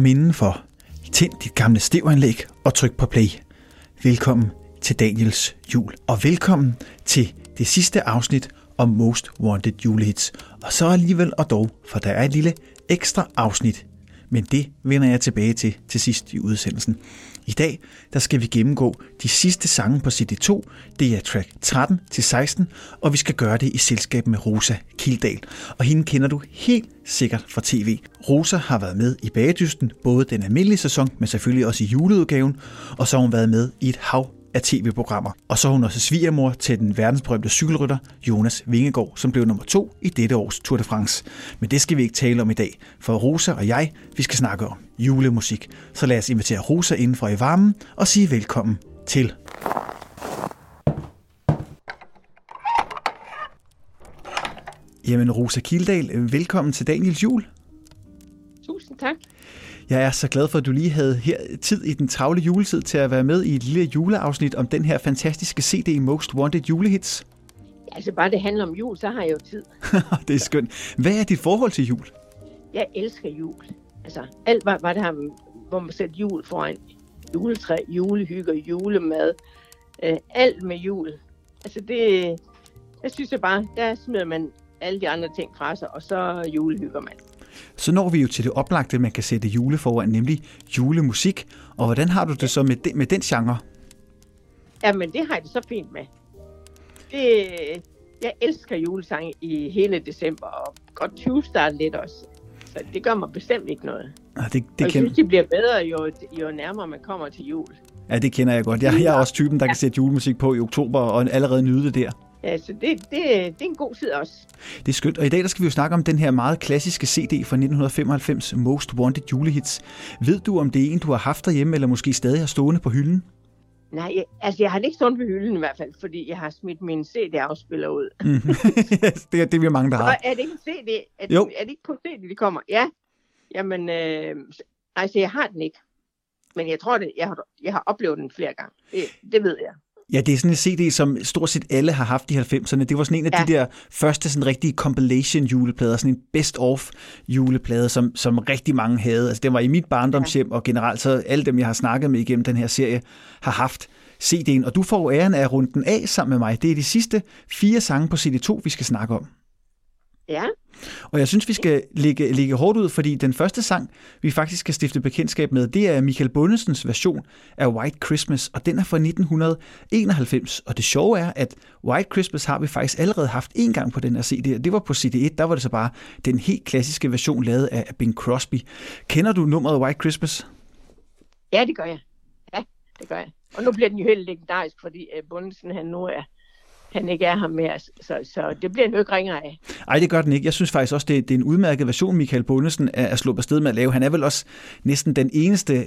Kom indenfor, tænd dit gamle stevanlæg og tryk på play. Velkommen til Daniels jul, og velkommen til det sidste afsnit om Most Wanted julehits. Og så alligevel og dog, for der er et lille ekstra afsnit, men det vender jeg tilbage til til sidst i udsendelsen. I dag der skal vi gennemgå de sidste sange på CD2. Det er track 13 til 16, og vi skal gøre det i selskab med Rosa Kildal. Og hende kender du helt sikkert fra tv. Rosa har været med i Bagedysten, både den almindelige sæson, men selvfølgelig også i juleudgaven, og så har hun været med i et hav af tv-programmer. Og så er hun også svigermor til den verdensberømte cykelrytter Jonas Vingegaard, som blev nummer to i dette års Tour de France. Men det skal vi ikke tale om i dag, for Rosa og jeg, vi skal snakke om julemusik. Så lad os invitere Rosa indenfor i varmen og sige velkommen til. Jamen Rosa Kildal, velkommen til Daniels jul. Tusind tak. Jeg er så glad for, at du lige havde her tid i den travle juletid til at være med i et lille juleafsnit om den her fantastiske CD Most Wanted julehits. Altså bare det handler om jul, så har jeg jo tid. det er skønt. Hvad er dit forhold til jul? Jeg elsker jul. Altså alt, hvad, hvad det har, hvor man sætter jul foran. Juletræ, julehygger, julemad. Øh, alt med jul. Altså det, jeg synes jeg bare, der smider man alle de andre ting fra sig, og så julehygger man. Så når vi jo til det oplagte, man kan sætte jule foran, nemlig julemusik. Og hvordan har du det så med den, med den genre? Jamen, det har jeg det så fint med. Det, jeg elsker julesange i hele december, og godt 20 start lidt også. Så det gør mig bestemt ikke noget. Ja, det, det og jeg synes, det bliver bedre, jo, jo nærmere man kommer til jul. Ja, det kender jeg godt. Jeg, jeg er også typen, der kan sætte julemusik på i oktober og allerede nyde det der. Ja, så det, det, det er en god tid også. Det er skønt. Og i dag der skal vi jo snakke om den her meget klassiske CD fra 1995, Most Wanted Julehits. Ved du, om det er en, du har haft derhjemme, eller måske stadig har stående på hylden? Nej, jeg, altså jeg har det ikke stående på hylden i hvert fald, fordi jeg har smidt min CD-afspiller ud. Mm. det, er, det er vi mange, der har. er det ikke en CD? Er det, jo. er det ikke på CD, de kommer? Ja. Jamen, øh, altså jeg har den ikke. Men jeg tror det, jeg har, jeg har oplevet den flere gange. Det, det ved jeg. Ja, det er sådan en CD, som stort set alle har haft i 90'erne. Det var sådan en af ja. de der første sådan rigtige compilation juleplader, sådan en best of juleplade, som, som rigtig mange havde. Altså, det var i mit barndomshjem, ja. og generelt så alle dem, jeg har snakket med igennem den her serie, har haft CD'en. Og du får æren af runden af sammen med mig. Det er de sidste fire sange på CD2, vi skal snakke om. Ja. Og jeg synes, vi skal lægge, lægge hårdt ud, fordi den første sang, vi faktisk skal stifte bekendtskab med, det er Michael Bundesens version af White Christmas, og den er fra 1991. Og det sjove er, at White Christmas har vi faktisk allerede haft en gang på den her CD. Det var på CD1, der var det så bare den helt klassiske version lavet af Bing Crosby. Kender du nummeret White Christmas? Ja, det gør jeg. Ja, det gør jeg. Og nu bliver den jo helt legendarisk, fordi øh, Bundesen han nu er han ikke er her mere, så, så det bliver en ikke ringer af. Nej, det gør den ikke. Jeg synes faktisk også, det, det er en udmærket version, Michael Bundesen er, er slået afsted med at lave. Han er vel også næsten den eneste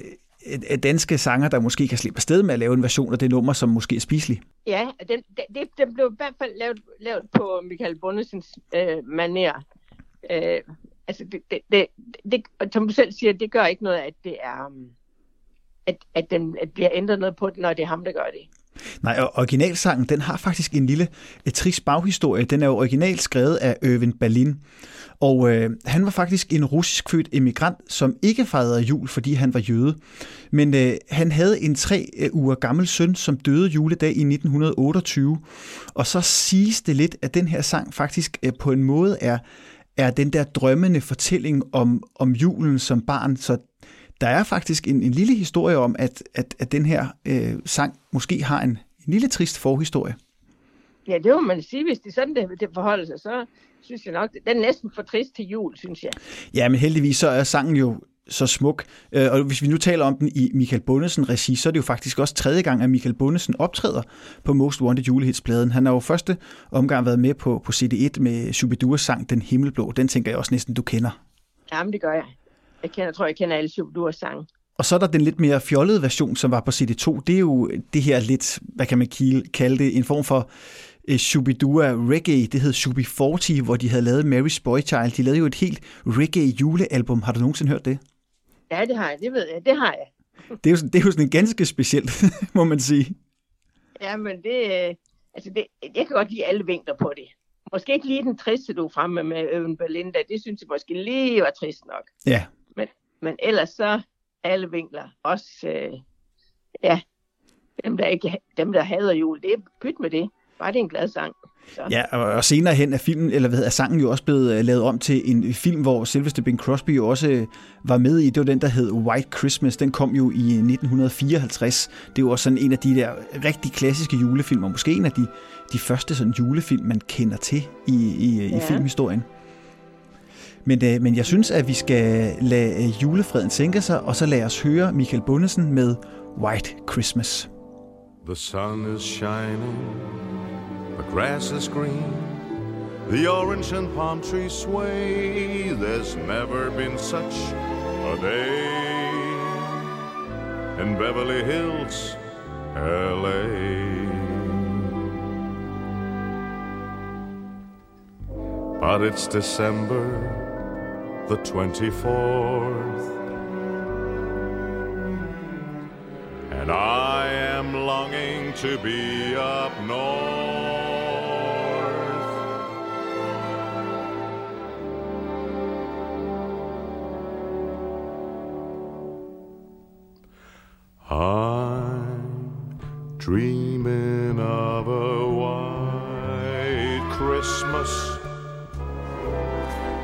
danske sanger, der måske kan slippe afsted med at lave en version af det nummer, som måske er spiselig. Ja, den, det, den blev i hvert fald lavet, lavet på Michael Bundesens øh, maner. Øh, altså, det, det, det, det, som du selv siger, det gør ikke noget, at det er... Um, at, at den at bliver ændret noget på den, når det er ham, der gør det. Nej, og originalsangen, den har faktisk en lille et trist baghistorie. Den er jo originalt skrevet af Øven Berlin. Og øh, han var faktisk en russisk født emigrant, som ikke fejrede jul, fordi han var jøde. Men øh, han havde en tre øh, uger gammel søn, som døde juledag i 1928. Og så siges det lidt, at den her sang faktisk øh, på en måde er, er den der drømmende fortælling om, om julen som barn. Så der er faktisk en, en lille historie om, at, at, at den her øh, sang måske har en, en lille trist forhistorie. Ja, det må man sige. Hvis det er sådan, det, det forholder sig, så synes jeg nok, den er næsten for trist til jul, synes jeg. Ja, men heldigvis så er sangen jo så smuk. Øh, og hvis vi nu taler om den i Michael Bundesen regi, så er det jo faktisk også tredje gang, at Michael Bundesen optræder på Most Wanted Julehits-pladen. Han har jo første omgang været med på, på CD1 med Shubiduas sang Den Himmelblå. Den tænker jeg også næsten, du kender. Jamen, det gør jeg. Jeg, kender, jeg tror, jeg kender alle Shubiduas sange. Og så er der den lidt mere fjollede version, som var på CD2. Det er jo det her lidt, hvad kan man kalde det, en form for uh, Shubidua reggae. Det hed Shubi 40, hvor de havde lavet Mary's Boy Child. De lavede jo et helt reggae julealbum. Har du nogensinde hørt det? Ja, det har jeg. Det ved jeg. Det har jeg. det, er jo, det er jo sådan ganske specielt, må man sige. Ja, men det, altså det, jeg kan godt lide alle vinkler på det. Måske ikke lige den triste, du er fremme med Øven Belinda. Det synes jeg måske lige var trist nok. Ja. Men, ellers så alle vinkler, også øh, ja, dem der, ikke, dem, der hader jul, det er pyt med det. Bare det er en glad sang. Så. Ja, og senere hen er filmen, eller hvad er sangen jo også blevet uh, lavet om til en film, hvor selveste Bing Crosby jo også uh, var med i. Det var den, der hed White Christmas. Den kom jo i 1954. Det var også sådan en af de der rigtig klassiske julefilmer. Måske en af de, de første sådan julefilm, man kender til i, i, ja. i filmhistorien. Men, øh, men jeg synes, at vi skal lade øh, julefreden sænke sig, og så lade os høre Michael Bundesen med White Christmas. The sun is shining The grass is green, the orange and palm trees sway. There's never been such a day in Beverly Hills, LA. But it's December the 24th, and I am longing to be up north.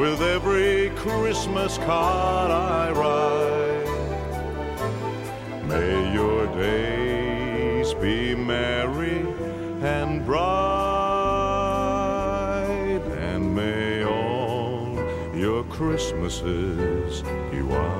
with every Christmas card I write. May your days be merry and bright, and may all your Christmases be white.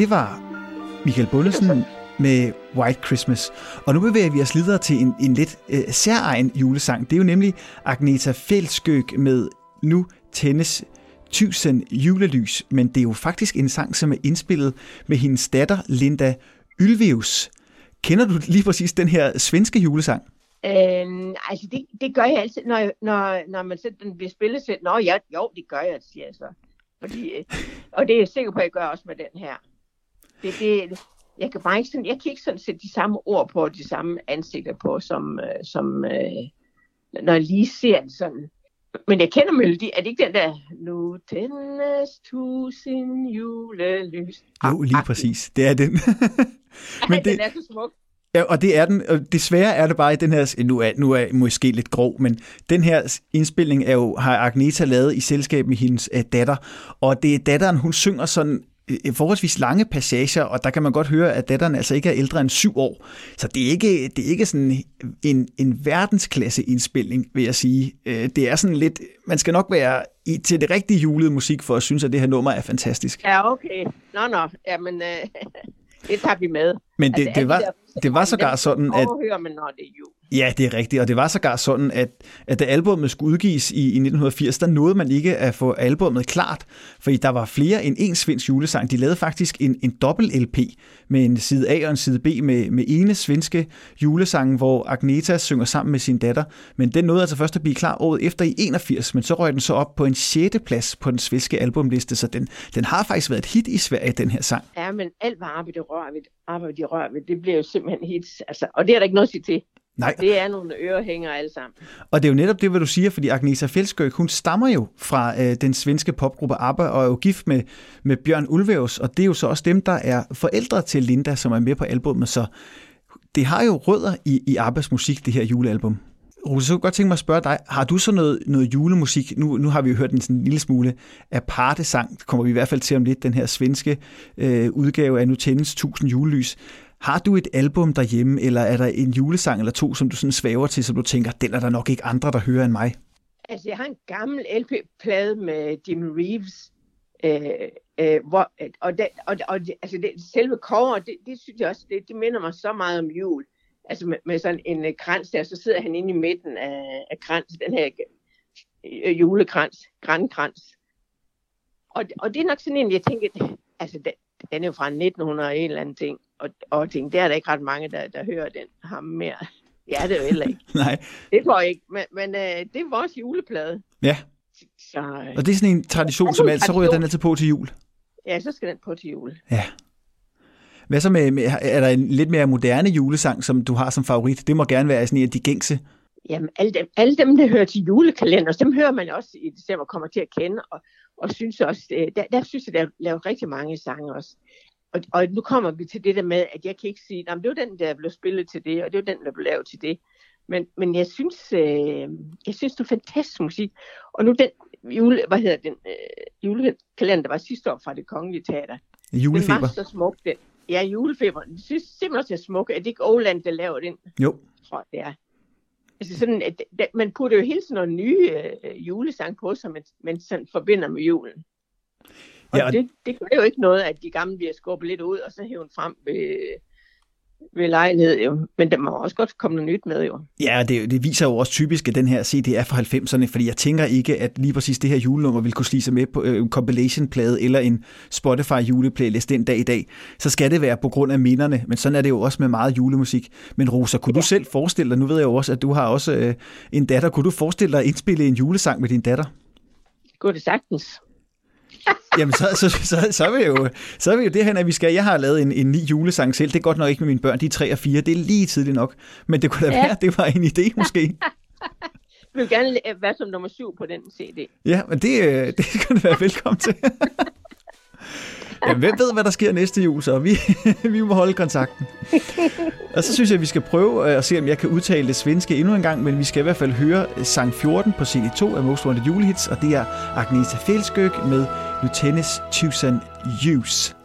Det var Michael Bundesen med White Christmas. Og nu bevæger vi os videre til en, en lidt øh, særegen julesang. Det er jo nemlig Agneta Fældskøg med Nu tændes tusind julelys. Men det er jo faktisk en sang, som er indspillet med hendes datter Linda Ylvius. Kender du lige præcis den her svenske julesang? Øh, altså, det, det gør jeg altid, når, når, når man sætter den bliver spillet. Så, Nå ja, jo, det gør jeg, siger jeg så. Fordi, øh, og det er jeg sikker på, at jeg gør også med den her. Det, det, jeg kan bare ikke sådan, jeg kan ikke sådan sætte de samme ord på, de samme ansigter på, som, øh, som øh, når jeg lige ser det sådan. Men jeg kender melodi. Er det ikke den der, nu tændes tusind julelys? Jo, lige præcis. Det er den. Men Ej, det, den er så smuk. Ja, og det er den. Og desværre er det bare i den her, nu er, nu er måske lidt grov, men den her indspilning er jo, har Agneta lavet i selskab med hendes uh, datter, og det er datteren, hun synger sådan øh, forholdsvis lange passager, og der kan man godt høre, at datteren altså ikke er ældre end syv år. Så det er ikke, det er ikke sådan en, en verdensklasse indspilning, vil jeg sige. Øh, det er sådan lidt, man skal nok være i, til det rigtige julede musik, for at synes, at det her nummer er fantastisk. Ja, okay. Nå, nå. Jamen, øh, det tager vi med. Men det, altså, det, var, det var sågar sådan, at... Overhører man, når det er jul. Ja, det er rigtigt, og det var sågar sådan, at, at da albummet skulle udgives i, i 1980, der nåede man ikke at få albummet klart, fordi der var flere end en svensk julesang. De lavede faktisk en, en dobbelt LP med en side A og en side B med, med ene svenske julesange, hvor Agneta synger sammen med sin datter, men den nåede altså først at blive klar året efter i 81, men så røg den så op på en 6. plads på den svenske albumliste, så den, den har faktisk været et hit i Sverige, den her sang. Ja, men alt hvad arbejde rør ved, arbejde rør ved, det bliver jo simpelthen hits, altså, og det er der ikke noget at sige til. Nej. Det er nogle ørehænger alle sammen. Og det er jo netop det, hvad du siger, fordi Agnesa Fjeldskøk, hun stammer jo fra øh, den svenske popgruppe ABBA og er jo gift med, med Bjørn Ulvaeus, og det er jo så også dem, der er forældre til Linda, som er med på albumet, så det har jo rødder i, i ABBAs musik, det her julealbum. Rose, så kunne jeg godt tænke mig at spørge dig, har du så noget, noget julemusik? Nu, nu har vi jo hørt en sådan en lille smule aparte sang, det kommer vi i hvert fald til om lidt, den her svenske øh, udgave af Nu tændes 1000 julelys. Har du et album derhjemme, eller er der en julesang eller to, som du sådan svæver til, som du tænker, den er der nok ikke andre, der hører end mig? Altså, jeg har en gammel LP-plade med Jim Reeves, øh, øh, hvor, og, det, og, og det, altså det, selve cover, det, det synes jeg også, det, det minder mig så meget om jul. Altså med, med sådan en uh, krans der, så sidder han inde i midten af, af krans, den her uh, julekrans, grænkrans. Og, og det er nok sådan en, jeg tænker, altså den, den er jo fra 1900 en eller anden ting og, og tænkte, der er der ikke ret mange, der, der hører den ham mere. Ja, det er jo heller ikke. Nej. Det tror jeg ikke, men, men øh, det er vores juleplade. Ja. Så, øh, og det er sådan en tradition, som altid, så ryger den altid på til jul. Ja, så skal den på til jul. Ja. Hvad så med, med, er der en lidt mere moderne julesang, som du har som favorit? Det må gerne være sådan en af de gængse. Jamen, alle dem, alle dem, der hører til julekalender, dem hører man også i december kommer til at kende, og, og synes også, øh, der, der synes jeg, der er lavet rigtig mange sange også og, og nu kommer vi til det der med, at jeg kan ikke sige, at det var den, der blev spillet til det, og det var den, der blev lavet til det. Men, men jeg synes, øh, jeg synes, det er fantastisk musik. Og nu den jule, hvad hedder den, øh, julekalender, der var sidste år fra det kongelige teater. Julefeber. Den var så smuk, den. Ja, julefeber. Jeg synes simpelthen også, det er smuk. Er det ikke Åland, der laver den? Jo. Jeg tror, det er. Altså sådan, at, man putter jo hele tiden nogle nye øh, julesang på, som man, man sådan forbinder med julen. Og ja, og... det, det gør jo ikke noget, at de gamle bliver skubbet lidt ud, og så hæver frem ved, ved lejlighed jo. Men der må også godt komme noget nyt med jo. Ja, det, det viser jo også typisk, at den her CD er fra 90'erne, fordi jeg tænker ikke, at lige præcis det her julenummer vil kunne slise sig med på øh, en compilation-plade eller en Spotify juleplaylist den dag i dag. Så skal det være på grund af minderne, men sådan er det jo også med meget julemusik. Men Rosa, kunne ja. du selv forestille dig, nu ved jeg jo også, at du har også øh, en datter, kunne du forestille dig at indspille en julesang med din datter? Det kunne det sagtens. Jamen, så, så, så, så, er vi jo, så er vi jo det her, at vi skal. Jeg har lavet en, en ny julesang selv. Det er godt nok ikke med mine børn. De er 3 og 4. Det er lige tidligt nok. Men det kunne da ja. være, det var en idé måske. Jeg vil gerne være som nummer syv på den CD. Ja, men det, øh, det skal du være velkommen til. Jamen, hvem ved, hvad der sker næste jul, så vi, vi må holde kontakten. Og så synes jeg, at vi skal prøve øh, at se, om jeg kan udtale det svenske endnu en gang, men vi skal i hvert fald høre øh, sang 14 på CD2 af Most Wanted Julehits, og det er Agneta Fjelskøk med Lieutenant Tusen Use.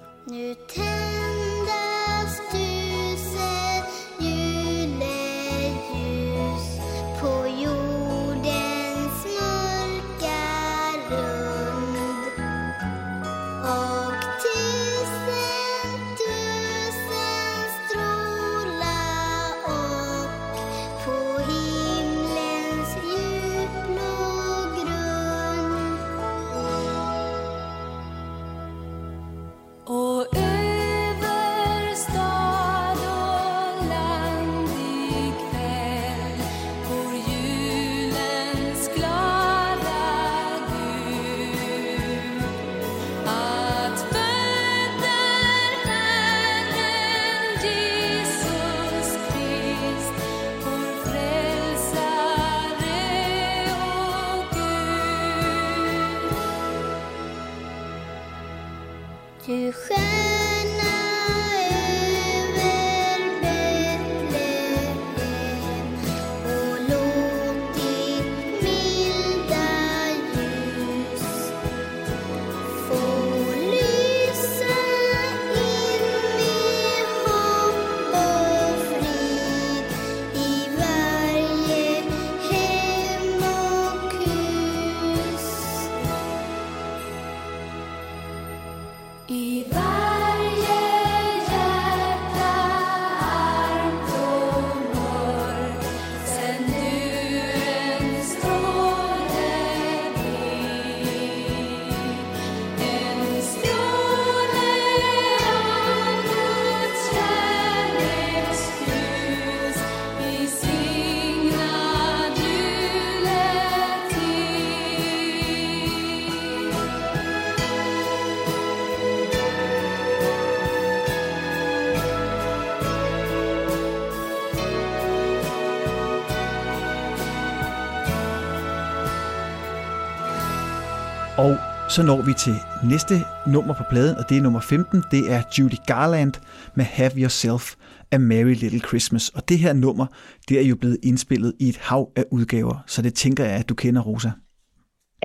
Og så når vi til næste nummer på pladen, og det er nummer 15. Det er Judy Garland med Have Yourself a Merry Little Christmas. Og det her nummer, det er jo blevet indspillet i et hav af udgaver, så det tænker jeg, at du kender, Rosa.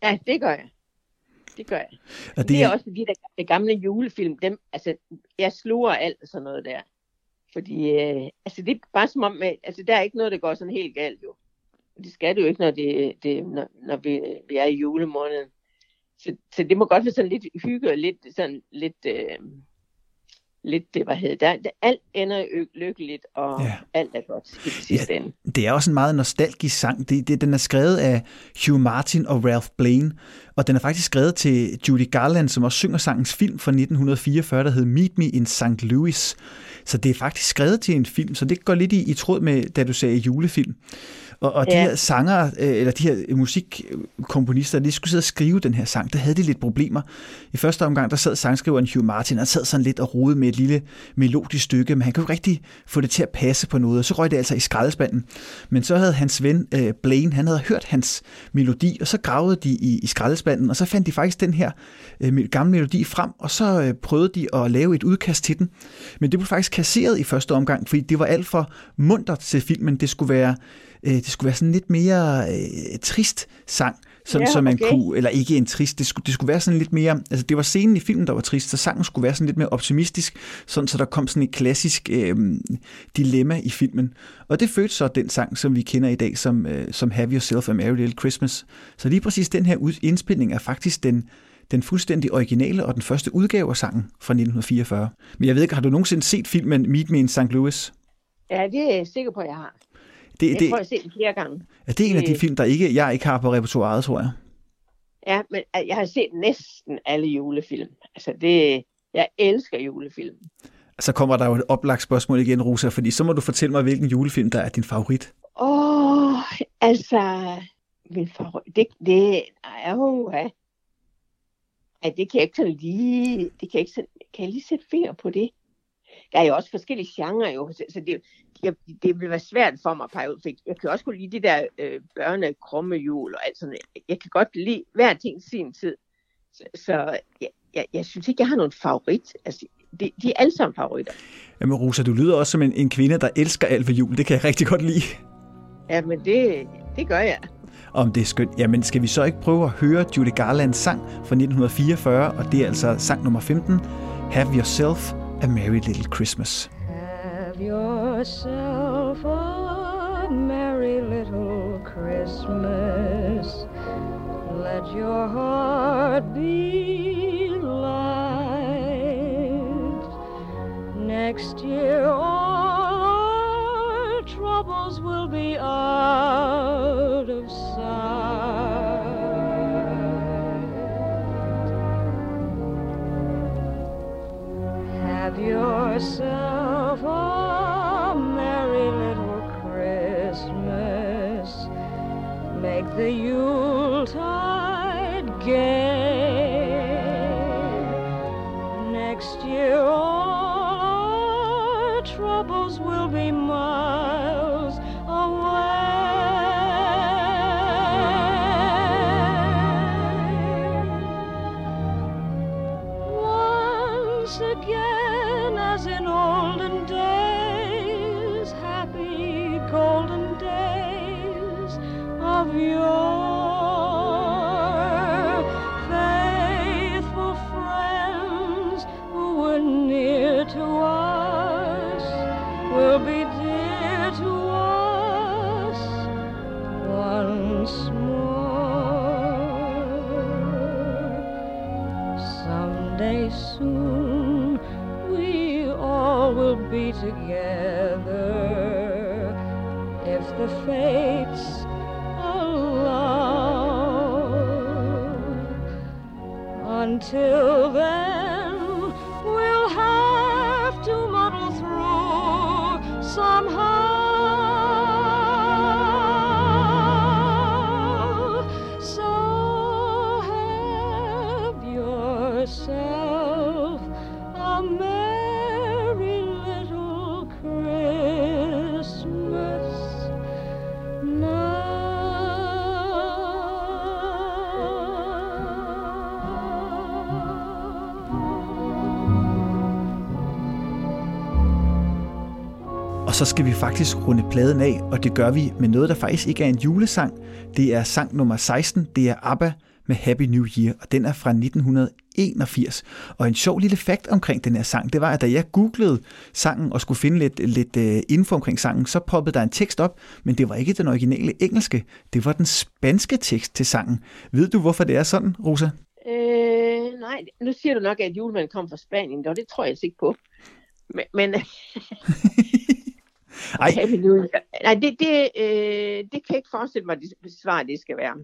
Ja, det gør jeg. Det gør jeg. Og Det, det er også de der gamle julefilm, dem, altså, jeg sluger alt sådan noget der. Fordi, øh, altså, det er bare som om, altså, der er ikke noget, der går sådan helt galt, jo. Det skal det jo ikke, når, det, det, når, når vi, vi er i julemåneden. Så, så det må godt være sådan lidt hygge og lidt, sådan lidt, øh, lidt, det, hvad hedder der, alt ender lykkeligt, og Ja. ja. alt er godt i det sidste ende. Det er også en meget nostalgisk sang. Det, det, den er skrevet af Hugh Martin og Ralph Blaine, og den er faktisk skrevet til Judy Garland, som også synger sangens film fra 1944, der hed Meet Me in St. Louis. Så det er faktisk skrevet til en film, så det går lidt i, i tråd med, da du sagde julefilm. Og, og de Ja. her sanger, øh, eller de her musikkomponister, de skulle sidde og skrive den her sang, der havde de lidt problemer. I første omgang, der sad sangskriveren Hugh Martin, og sad sådan lidt og rode med et lille melodisk stykke, men han kunne ikke rigtig få det til at passe på noget, og så røg det altså i skraldespanden. Men så havde hans ven øh, Blaine, han havde hørt hans melodi, og så gravede de i, i skraldespanden, og så fandt de faktisk den her øh, gamle melodi frem, og så øh, prøvede de at lave et udkast til den. Men det blev faktisk kasseret i første omgang, fordi det var alt for muntert til filmen. Det skulle være, øh, det skulle være sådan lidt mere øh, trist sang, sådan, Ja, så man okay. kunne, eller ikke en trist, det skulle, det skulle være sådan lidt mere, altså det var scenen i filmen, der var trist, så sangen skulle være sådan lidt mere optimistisk, sådan så der kom sådan et klassisk øh, dilemma i filmen. Og det fødte så den sang, som vi kender i dag, som, øh, som Have Yourself a Merry Little Christmas. Så lige præcis den her indspilning er faktisk den, den fuldstændig originale og den første udgave af sangen fra 1944. Men jeg ved ikke, har du nogensinde set filmen Meet Me in St. Louis? Ja, det er jeg sikker på, at jeg har. Det, Jeg det, tror, jeg har set den flere gange. er det en af de det- film, der ikke, jeg ikke har på repertoireet, tror jeg? Ja, men øh, jeg har set næsten alle julefilm. Altså, det, jeg elsker julefilm. Så kommer der jo et oplagt spørgsmål igen, Rosa, fordi så må du fortælle mig, hvilken julefilm, der er din favorit. Åh, oh, altså, min favorit, det, det er jo, ja. Ej, det kan jeg ikke sådan lige, det kan jeg ikke sådan, kan jeg lige sætte finger på det? Der er jo også forskellige genrer jo, så, så det, jeg, det vil være svært for mig at pege ud, for jeg kan også kunne lide de der øh, børnekrumme jul og alt sådan. Jeg kan godt lide hver ting sin tid. Så, så jeg, jeg, jeg synes ikke, jeg har nogen favorit. Altså, de, de er alle sammen favoritter. Jamen Rosa, du lyder også som en, en kvinde, der elsker alt ved jul. Det kan jeg rigtig godt lide. Ja, men det, det gør jeg. Om det er skønt. Jamen skal vi så ikke prøve at høre Judy Garlands sang fra 1944, og det er altså sang nummer 15, Have Yourself a Merry Little Christmas. Have yourself a merry little Christmas. Let your heart be of så skal vi faktisk runde pladen af, og det gør vi med noget, der faktisk ikke er en julesang. Det er sang nummer 16, det er ABBA med Happy New Year, og den er fra 1981. Og en sjov lille fakt omkring den her sang, det var, at da jeg googlede sangen og skulle finde lidt, lidt uh, info omkring sangen, så poppede der en tekst op, men det var ikke den originale engelske, det var den spanske tekst til sangen. Ved du, hvorfor det er sådan, Rosa? Øh, nej, nu siger du nok, at julemanden kom fra Spanien, og det tror jeg altså ikke på. Men, men Ej. Nej, det, det, øh, det kan jeg ikke forestille mig, det svar det skal være.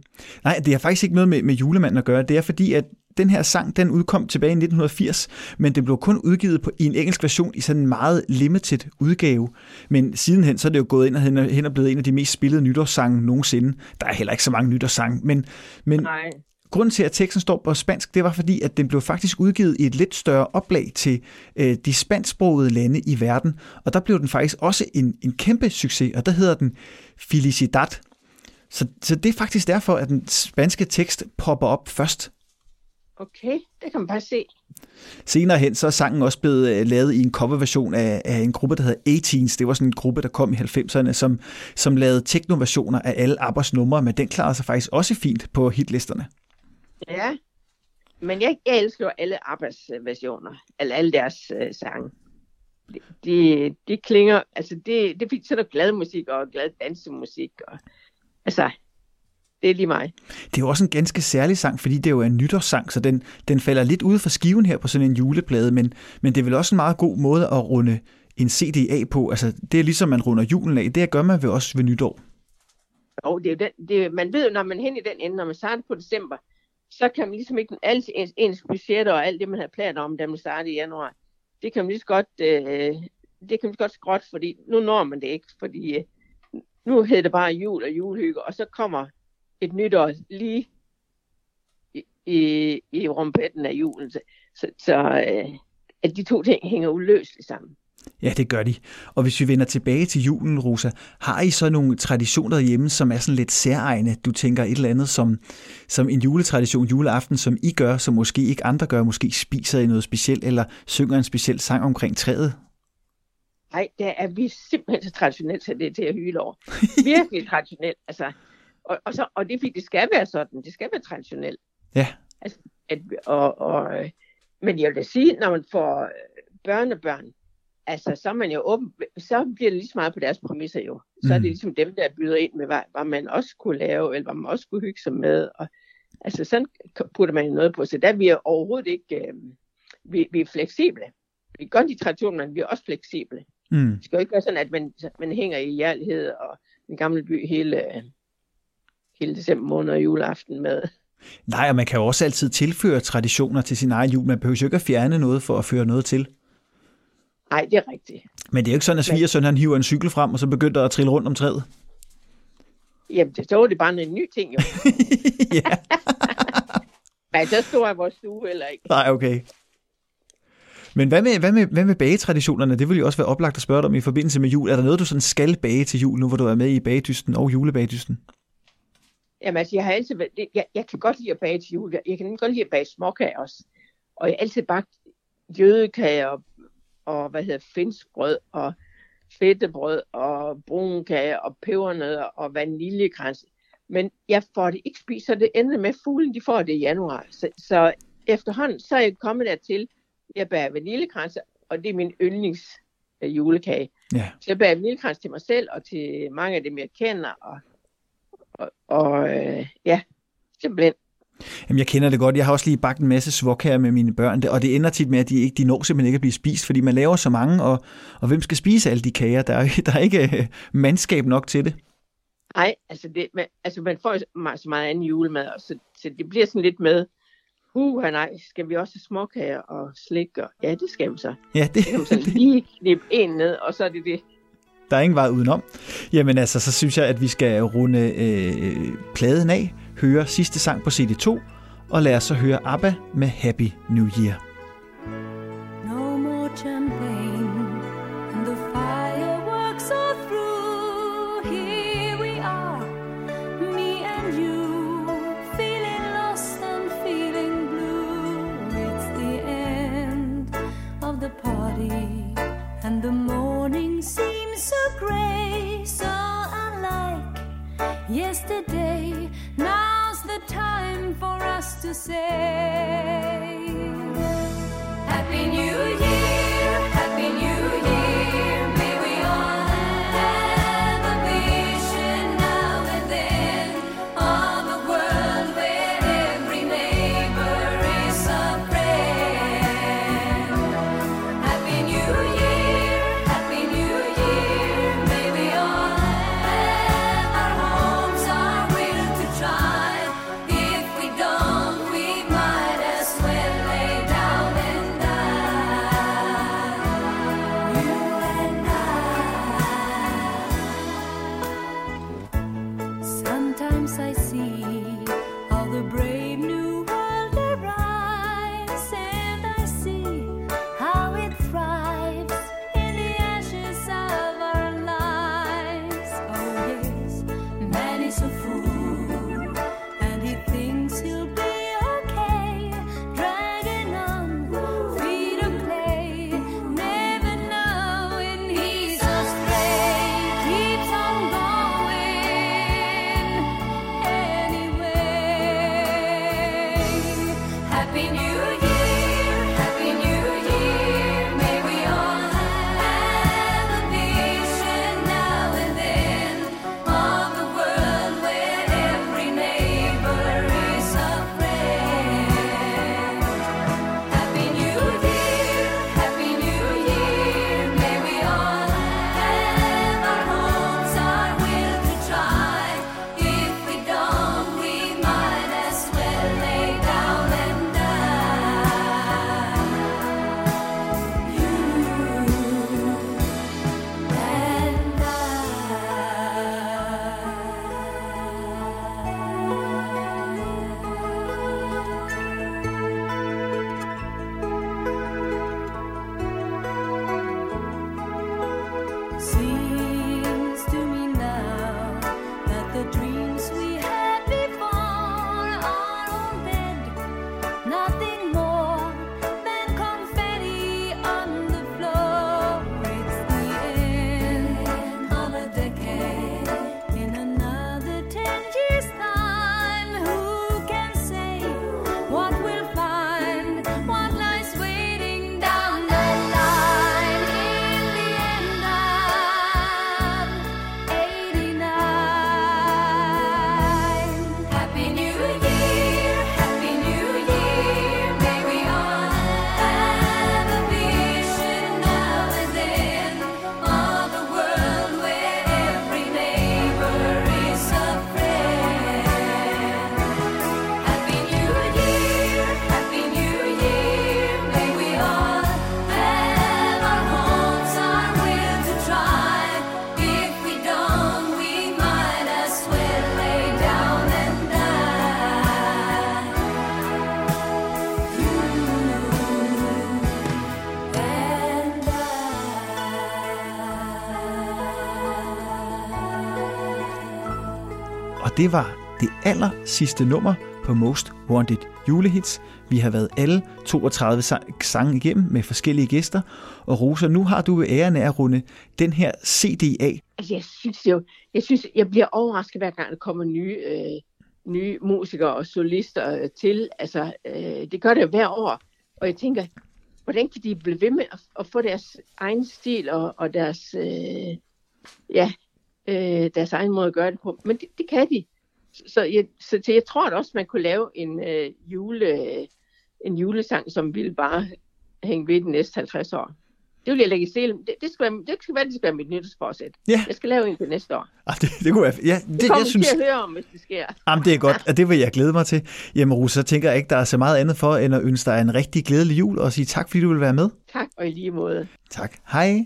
Nej, det har faktisk ikke noget med, med julemanden at gøre. Det er fordi, at den her sang, den udkom tilbage i 1980, men det blev kun udgivet på, i en engelsk version i sådan en meget limited udgave. Men sidenhen, så er det jo gået ind og hen, hen og blevet en af de mest spillede nytårssange nogensinde. Der er heller ikke så mange nytårssange, men, men Nej. Grunden til, at teksten står på spansk, det var fordi, at den blev faktisk udgivet i et lidt større oplag til øh, de spansksprogede lande i verden. Og der blev den faktisk også en, en kæmpe succes, og der hedder den Felicidad. Så, så det er faktisk derfor, at den spanske tekst popper op først. Okay, det kan man bare se. Senere hen, så er sangen også blevet øh, lavet i en coverversion af, af en gruppe, der hedder 18s. Det var sådan en gruppe, der kom i 90'erne, som, som lavede teknoversioner af alle Abbas numre, men den klarede sig faktisk også fint på hitlisterne. Ja. Men jeg, jeg elsker jo alle Abbas versioner, eller alle deres øh, sange. De, de, de klinger, altså det, det er fordi, så er der glad musik og glad dansemusik. Og, altså, det er lige mig. Det er jo også en ganske særlig sang, fordi det jo er en nytårssang, så den, den falder lidt ude for skiven her på sådan en juleplade, men, men det er vel også en meget god måde at runde en CD af på. Altså, det er ligesom, man runder julen af. Det gør man vel også ved nytår. Jo, det er jo den, det, man ved jo, når man hen i den ende, når man starter på december, så kan man ligesom ikke, alt ens, ens budgetter og alt det, man havde planer om, da man startede i januar, det kan man lige så godt, øh, det kan man lige så godt skråt, fordi nu når man det ikke, fordi øh, nu hedder det bare jul og julehygge, og så kommer et nytår lige i, i, i rumpetten af julen, så, så, så øh, at de to ting hænger uløseligt sammen. Ja, det gør de. Og hvis vi vender tilbage til julen, Rosa, har I så nogle traditioner hjemme, som er sådan lidt særegne? Du tænker et eller andet som, som en juletradition, juleaften, som I gør, som måske ikke andre gør, måske spiser I noget specielt, eller synger en speciel sang omkring træet? Nej, der er vi simpelthen så traditionelt, så det er til at hyle over. Virkelig traditionelt. Altså, og, og, så, og det er fordi, det skal være sådan. Det skal være traditionelt. Ja. Altså, at, og, og, øh, men jeg vil da sige, når man får øh, børnebørn, altså, så er man jo åben, så bliver det lige så meget på deres præmisser jo. Så er Mm. det ligesom dem, der byder ind med, hvad, hvad man også kunne lave, eller hvad man også kunne hygge sig med. Og, altså, sådan putter man jo noget på. Så der er vi overhovedet ikke, øh, vi, vi er fleksible. Vi kan godt lide traditionen, men vi er også fleksible. Mm. Det skal jo ikke være sådan, at man, man hænger i hjerlighed og den gamle by hele, hele december måned og juleaften med. Nej, og man kan jo også altid tilføre traditioner til sin egen jul. Man behøver jo ikke at fjerne noget for at føre noget til. Nej, det er rigtigt. Men det er jo ikke sådan, at svigersøn han hiver en cykel frem, og så begynder at trille rundt om træet. Jamen, det, så det bare en ny ting, jo. ja. Nej, så stor er vores stue heller ikke. Nej, okay. Men hvad med, hvad, med, hvad med bagetraditionerne? Det vil jo også være oplagt at spørge dig om i forbindelse med jul. Er der noget, du sådan skal bage til jul, nu hvor du er med i bagedysten og julebagedysten? Jamen, altså, jeg har altid været, jeg, jeg kan godt lide at bage til jul. Jeg, jeg kan nemlig godt lide at bage småkager også. Og jeg har altid bagt jødekager og, og hvad hedder finskbrød og fedtebrød og brunkager og pebernødder og vaniljekrans. Men jeg får det ikke spist, så det ender med, at fuglen de får det i januar. Så, så efterhånden, så er jeg kommet dertil, jeg bager vaniljekranse, og det er min yndlings øh, julekage. Ja. Så jeg bager vaniljekrans til mig selv og til mange af dem, jeg kender. Og, og, og øh, ja, simpelthen. Jamen, jeg kender det godt. Jeg har også lige bagt en masse svogkager med mine børn, og det ender tit med, at de, ikke, de når simpelthen ikke at blive spist, fordi man laver så mange, og, og hvem skal spise alle de kager? Der er, der er ikke øh, mandskab nok til det. Nej, altså, det, man, altså man får jo så meget, så anden julemad, og så, så det bliver sådan lidt med, uh, nej, skal vi også have småkager og slik? Og, ja, det skal vi så. Ja, det, Det kan man så lige knippe en ned, og så er det det. der er ingen vej udenom. Jamen altså, så synes jeg, at vi skal runde øh, pladen af, høre sidste sang på CD2, og lad os så høre ABBA med Happy New Year. Det var det aller sidste nummer på Most Wanted julehits. Vi har været alle 32 sang- sange igennem med forskellige gæster. Og Rosa, nu har du æren af at runde den her CD af. Altså, jeg synes jo, jeg synes, jeg bliver overrasket hver gang, der kommer nye, øh, nye musikere og solister øh, til. Altså, øh, det gør det jo hver år. Og jeg tænker, hvordan kan de blive ved med at, at få deres egen stil og, og deres, øh, ja, øh, deres egen måde at gøre det på? Men det, det kan de så, jeg, så til, jeg tror da også, man kunne lave en, øh, jule, en julesang, som ville bare hænge ved de næste 50 år. Det vil jeg lægge i selen. Det, det, skal være, det skal være, det skal være mit nytårsforsæt. Ja. Jeg skal lave en til næste år. Ah, det, det kunne være, ja, det, Det jeg synes, til at høre om, hvis det sker. jamen, det er godt, og det vil jeg glæde mig til. Jamen, Rose, så tænker jeg ikke, der er så meget andet for, end at ønske dig en rigtig glædelig jul, og sige tak, fordi du vil være med. Tak, og i lige måde. Tak. Hej.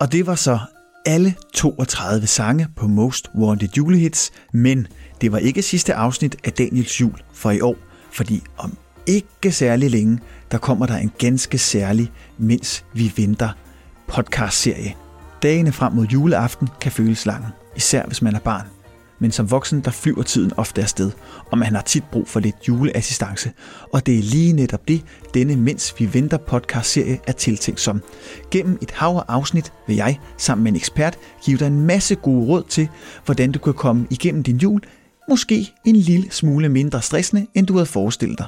Og det var så alle 32 sange på Most Wanted julehits, men det var ikke sidste afsnit af Daniels jul for i år, fordi om ikke særlig længe, der kommer der en ganske særlig, mens vi venter podcast-serie. Dagene frem mod juleaften kan føles lange, især hvis man er barn. Men som voksen, der flyver tiden ofte afsted, og man har tit brug for lidt juleassistance. Og det er lige netop det, denne Mens vi venter podcast-serie er tiltænkt som. Gennem et hav af afsnit vil jeg, sammen med en ekspert, give dig en masse gode råd til, hvordan du kan komme igennem din jul, måske en lille smule mindre stressende, end du havde forestillet dig.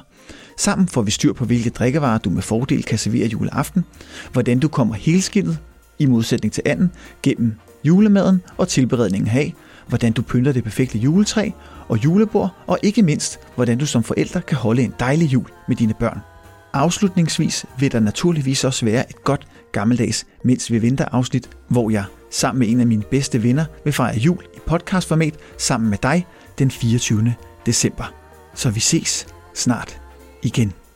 Sammen får vi styr på, hvilke drikkevarer du med fordel kan servere juleaften, hvordan du kommer helskindet, i modsætning til anden, gennem julemaden og tilberedningen af, hvordan du pynter det perfekte juletræ og julebord, og ikke mindst, hvordan du som forælder kan holde en dejlig jul med dine børn. Afslutningsvis vil der naturligvis også være et godt gammeldags Mens vi venter afsnit, hvor jeg sammen med en af mine bedste venner vil fejre jul i podcastformat sammen med dig den 24. december. Så vi ses snart igen.